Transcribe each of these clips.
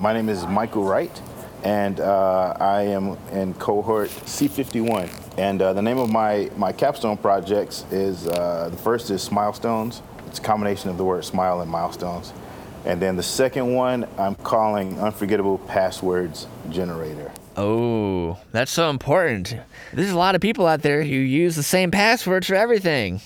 My name is Michael Wright, and uh, I am in cohort C51. And uh, the name of my, my capstone projects is uh, the first is Smilestones. It's a combination of the word smile and milestones. And then the second one I'm calling Unforgettable Passwords Generator. Oh, that's so important. There's a lot of people out there who use the same passwords for everything.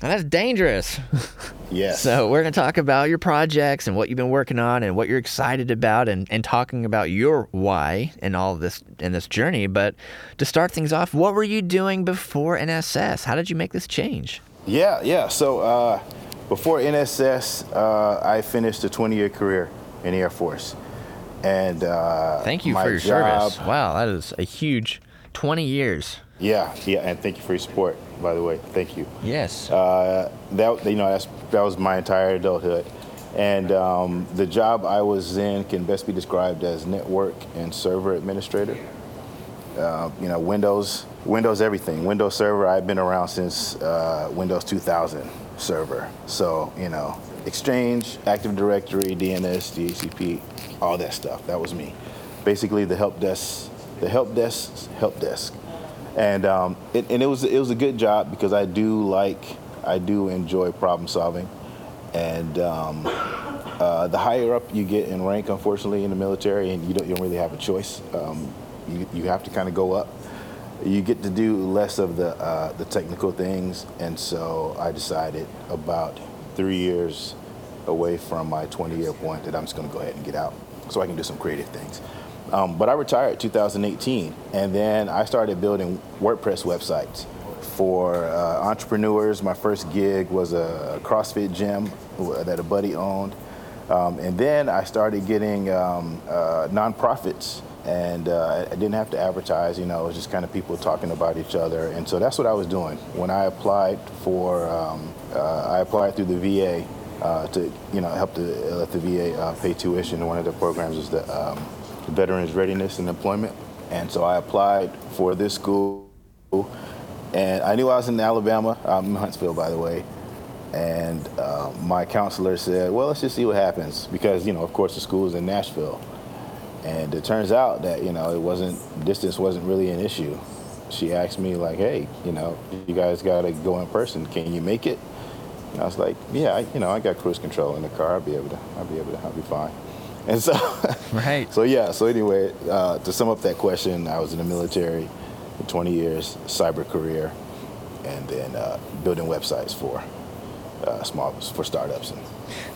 And that's dangerous. Yes. So we're going to talk about your projects and what you've been working on and what you're excited about and, and talking about your why and all this in this journey. But to start things off, what were you doing before NSS? How did you make this change? Yeah, yeah. So uh, before NSS, uh, I finished a 20-year career in the Air Force. And uh, thank you for your job, service. Wow, that is a huge 20 years. Yeah, yeah, and thank you for your support. By the way, thank you. Yes. Uh, that you know that's that was my entire adulthood, and um, the job I was in can best be described as network and server administrator. Uh, you know, Windows, Windows everything. Windows Server. I've been around since uh, Windows 2000 server. So you know, Exchange, Active Directory, DNS, DHCP, all that stuff. That was me. Basically, the help desk, the help desk, help desk and um, it, and it was it was a good job because I do like I do enjoy problem solving, and um, uh, the higher up you get in rank, unfortunately, in the military, and you don't, you don't really have a choice. Um, you, you have to kind of go up. You get to do less of the uh, the technical things, and so I decided about three years away from my 20 year point that I'm just going to go ahead and get out so I can do some creative things. Um, but I retired 2018, and then I started building WordPress websites for uh, entrepreneurs. My first gig was a CrossFit gym that a buddy owned. Um, and then I started getting um, uh, nonprofits, and uh, I didn't have to advertise. You know, it was just kind of people talking about each other, and so that's what I was doing when I applied for. Um, uh, I applied through the VA uh, to, you know, help to let the VA uh, pay tuition. One of the programs is the um, Veterans Readiness and Employment. And so I applied for this school, and I knew I was in Alabama. I'm in Huntsville, by the way. And uh, my counselor said, "Well, let's just see what happens," because you know, of course, the school is in Nashville. And it turns out that you know, it wasn't distance wasn't really an issue. She asked me like, "Hey, you know, you guys got to go in person. Can you make it?" And I was like, "Yeah, I, you know, I got cruise control in the car. I'll be able to. I'll be able to. I'll be fine." And so, right. So yeah. So anyway, uh, to sum up that question, I was in the military for 20 years, cyber career, and then uh, building websites for uh, small for startups. And,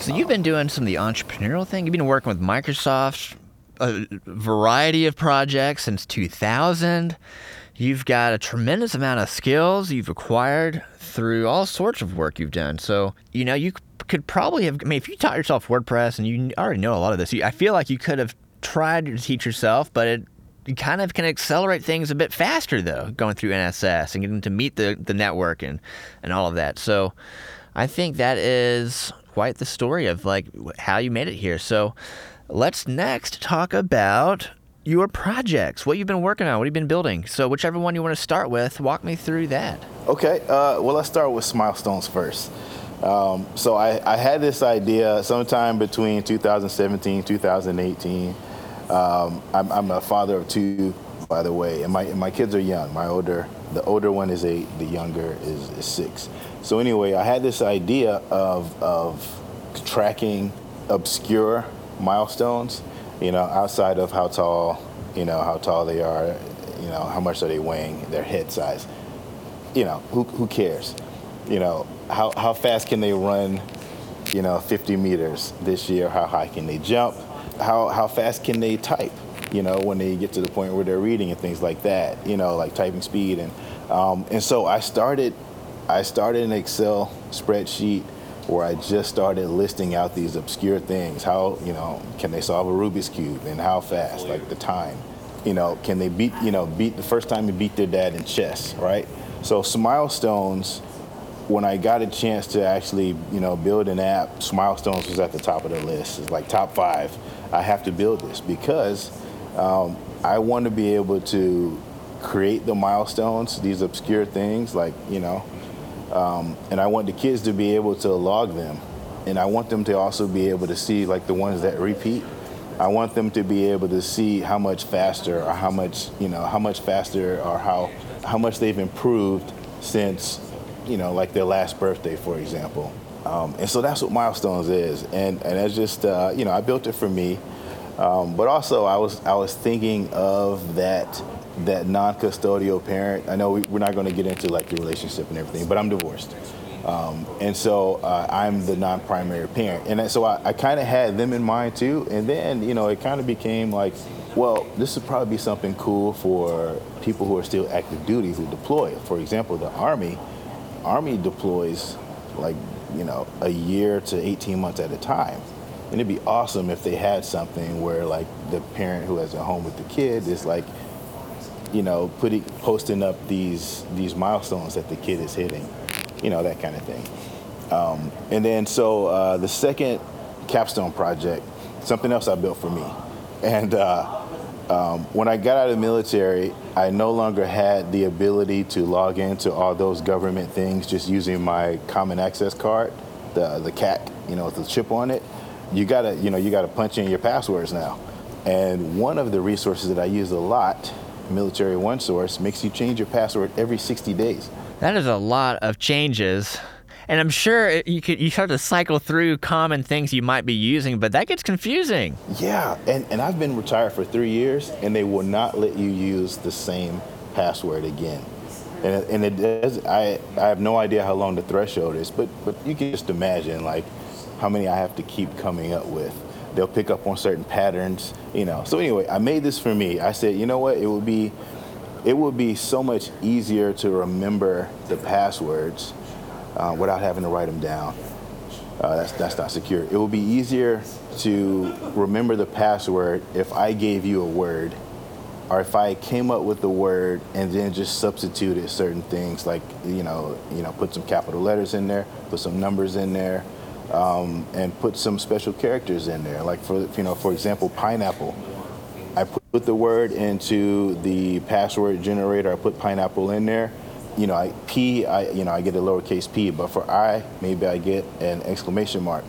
so you've been doing some of the entrepreneurial thing. You've been working with Microsoft, a variety of projects since 2000. You've got a tremendous amount of skills you've acquired through all sorts of work you've done. So, you know, you could probably have. I mean, if you taught yourself WordPress and you already know a lot of this, I feel like you could have tried to teach yourself, but it you kind of can accelerate things a bit faster though, going through NSS and getting to meet the, the network and, and all of that. So I think that is quite the story of like how you made it here. So let's next talk about your projects, what you've been working on, what you've been building. So whichever one you want to start with, walk me through that. Okay, uh, well let's start with Smilestones first. Um, so I, I, had this idea sometime between 2017 2018. Um, I'm, I'm, a father of two, by the way, and my and my kids are young. My older, the older one is eight, the younger is, is six. So anyway, I had this idea of of tracking obscure milestones, you know, outside of how tall, you know, how tall they are, you know, how much are they weighing, their head size. You know, who who cares? You know, how, how fast can they run, you know, 50 meters this year? How high can they jump? How, how fast can they type, you know, when they get to the point where they're reading and things like that, you know, like typing speed. And, um, and so I started, I started an Excel spreadsheet where I just started listing out these obscure things. How, you know, can they solve a Rubik's Cube and how fast, like the time? You know, can they beat, you know, beat the first time they beat their dad in chess, right? So milestones when I got a chance to actually, you know, build an app, Smilestones was at the top of the list. It's like top five. I have to build this because um, I want to be able to create the milestones, these obscure things, like you know, um, and I want the kids to be able to log them, and I want them to also be able to see like the ones that repeat, I want them to be able to see how much faster or how much, you know, how much faster or how, how much they've improved since, you know, like their last birthday, for example. Um, and so that's what Milestones is. And, and it's just, uh, you know, I built it for me. Um, but also I was, I was thinking of that, that non-custodial parent. I know we, we're not going to get into like the relationship and everything, but I'm divorced. Um, and so uh, I'm the non-primary parent, and so I, I kind of had them in mind too. And then you know it kind of became like, well, this would probably be something cool for people who are still active duty who deploy. For example, the Army, Army deploys like you know a year to 18 months at a time. And it'd be awesome if they had something where like the parent who has a home with the kid is like, you know, putting posting up these these milestones that the kid is hitting you know, that kind of thing. Um, and then so uh, the second capstone project, something else I built for me. And uh, um, when I got out of the military, I no longer had the ability to log into all those government things just using my common access card, the the CAC, you know, with the chip on it. You gotta, you know, you gotta punch in your passwords now. And one of the resources that I use a lot, Military One Source, makes you change your password every 60 days. That is a lot of changes. And I'm sure you could you start to cycle through common things you might be using, but that gets confusing. Yeah, and, and I've been retired for three years, and they will not let you use the same password again. And, and it does, I, I have no idea how long the threshold is, but, but you can just imagine like how many I have to keep coming up with. They'll pick up on certain patterns, you know. So anyway, I made this for me. I said, you know what, it would be it would be so much easier to remember the passwords uh, without having to write them down. Uh, that's, that's not secure. It would be easier to remember the password if I gave you a word or if I came up with the word and then just substituted certain things like, you know, you know, put some capital letters in there, put some numbers in there, um, and put some special characters in there. Like for, you know, for example, pineapple. I put the word into the password generator. I put pineapple in there. You know, I P, I you know, I get a lowercase p, but for I, maybe I get an exclamation mark.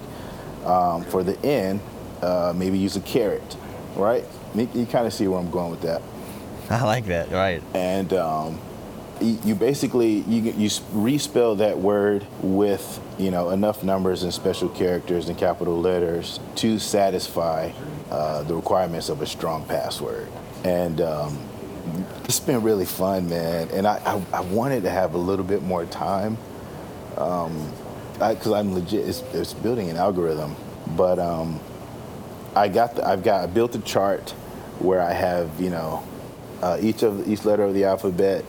Um, for the N, uh, maybe use a caret, right? You, you kind of see where I'm going with that. I like that, right? And um, you basically you you respell that word with you know enough numbers and special characters and capital letters to satisfy uh, the requirements of a strong password. And um, it's been really fun, man. And I, I, I, wanted to have a little bit more time because um, I'm legit. It's, it's, building an algorithm, but um, I got the, I've got I built a chart where I have you know uh, each of each letter of the alphabet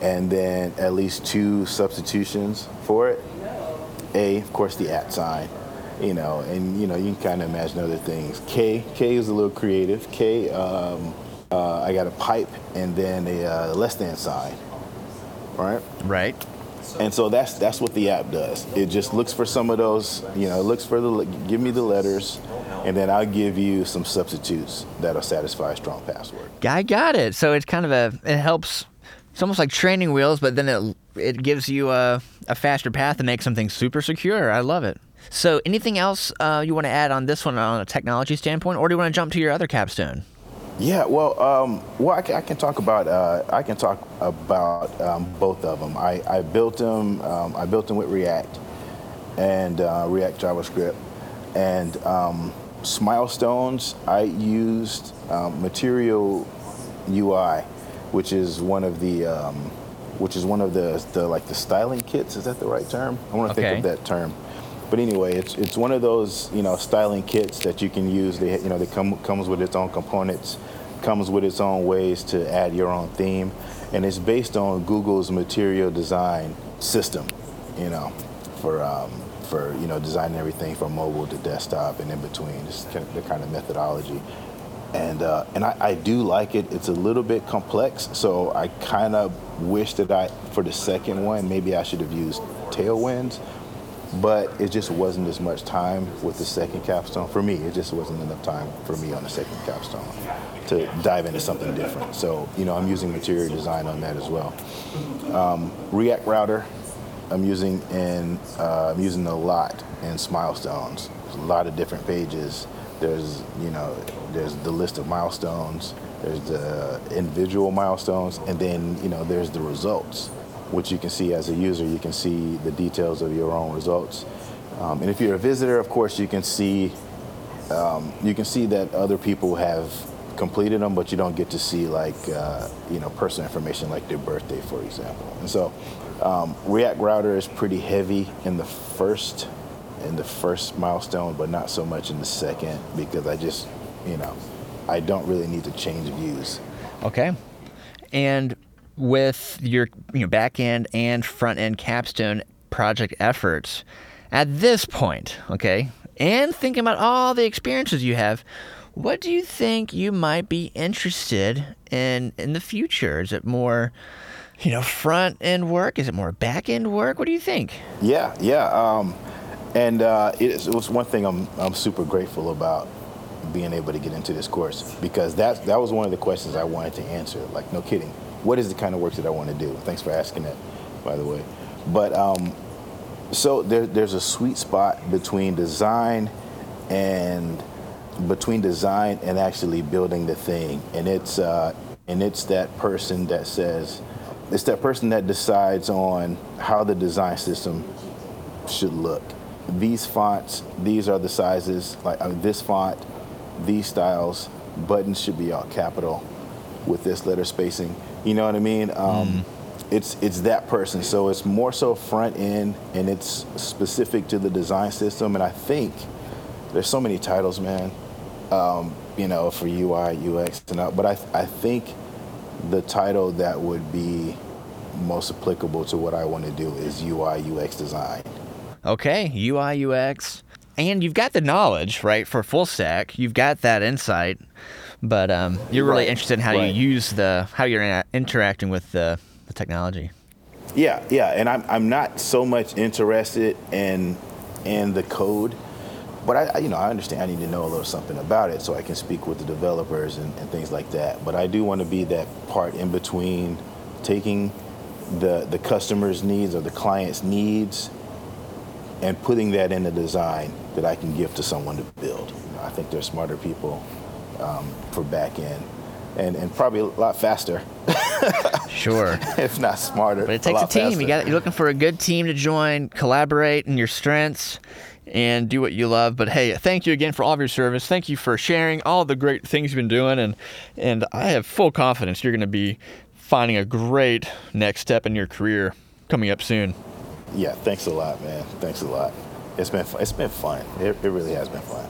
and then at least two substitutions for it. A, of course, the at sign, you know, and you know you can kind of imagine other things. K, K is a little creative. K, um, uh, I got a pipe and then a uh, less than sign, right? Right. And so that's that's what the app does. It just looks for some of those, you know, it looks for the give me the letters, and then I'll give you some substitutes that'll satisfy a strong password. I got it. So it's kind of a it helps it's almost like training wheels, but then it it gives you a, a faster path to make something super secure. I love it. So, anything else uh, you want to add on this one on a technology standpoint, or do you want to jump to your other capstone? Yeah, well, um, well, I can, I can, talk about uh, I can talk about um, both of them. I, I built them. Um, I built them with React and uh, React JavaScript, and um, Smilestones. I used um, Material UI which is one of the um, which is one of the, the like the styling kits. Is that the right term? I want to okay. think of that term. But anyway, it's it's one of those you know styling kits that you can use. They you know they come comes with its own components, comes with its own ways to add your own theme, and it's based on Google's material design system. You know, for um, for you know designing everything from mobile to desktop and in between. It's kind of the kind of methodology and uh, and I, I, do like it. It's a little bit complex, so I kind of wish that I, for the second one, maybe I should have used Tailwinds, but it just wasn't as much time with the second capstone for me. It just wasn't enough time for me on the second capstone to dive into something different. So you know, I'm using material design on that as well. Um, React Router, I'm using in uh, I'm using a lot in milestones There's a lot of different pages There's you know there's the list of milestones. There's the individual milestones, and then you know there's the results, which you can see as a user. You can see the details of your own results. Um, and if you're a visitor, of course, you can see um, you can see that other people have completed them, but you don't get to see like uh, you know personal information like their birthday, for example. And so um, React Router is pretty heavy in the first in the first milestone, but not so much in the second because I just you know I don't really need to change views. Okay. And with your you know back end and front end capstone project efforts, at this point, okay, and thinking about all the experiences you have, what do you think you might be interested in in the future? Is it more, you know, front end work? Is it more back end work? What do you think? Yeah, yeah. Um, and uh, it, it was one thing I'm, I'm super grateful about being able to get into this course because that that was one of the questions I wanted to answer. Like, no kidding, what is the kind of work that I want to do? Thanks for asking that, by the way. But um, so there, there's a sweet spot between design and between design and actually building the thing, and it's uh, and it's that person that says it's that person that decides on how the design system should look. These fonts, these are the sizes. Like I mean, this font, these styles, buttons should be all capital with this letter spacing. You know what I mean? Um, mm. It's it's that person. So it's more so front end, and it's specific to the design system. And I think there's so many titles, man. Um, you know, for UI, UX, and all, but I I think the title that would be most applicable to what I want to do is UI UX design. Okay, UI UX. And you've got the knowledge, right, for full stack. You've got that insight, but um, you're really right. interested in how right. you use the how you're interacting with the, the technology. Yeah, yeah, and I'm I'm not so much interested in in the code, but I, you know I understand I need to know a little something about it so I can speak with the developers and, and things like that. But I do want to be that part in between, taking the the customer's needs or the client's needs and putting that in a design that I can give to someone to build. I think they're smarter people um, for back end and, and probably a lot faster. sure. if not smarter. But it takes a, a team. Faster. You got you're looking for a good team to join, collaborate in your strengths and do what you love. But hey, thank you again for all of your service. Thank you for sharing all the great things you've been doing and and I have full confidence you're going to be finding a great next step in your career coming up soon. Yeah, thanks a lot, man. Thanks a lot. It's been it's been fun. It, it really has been fun.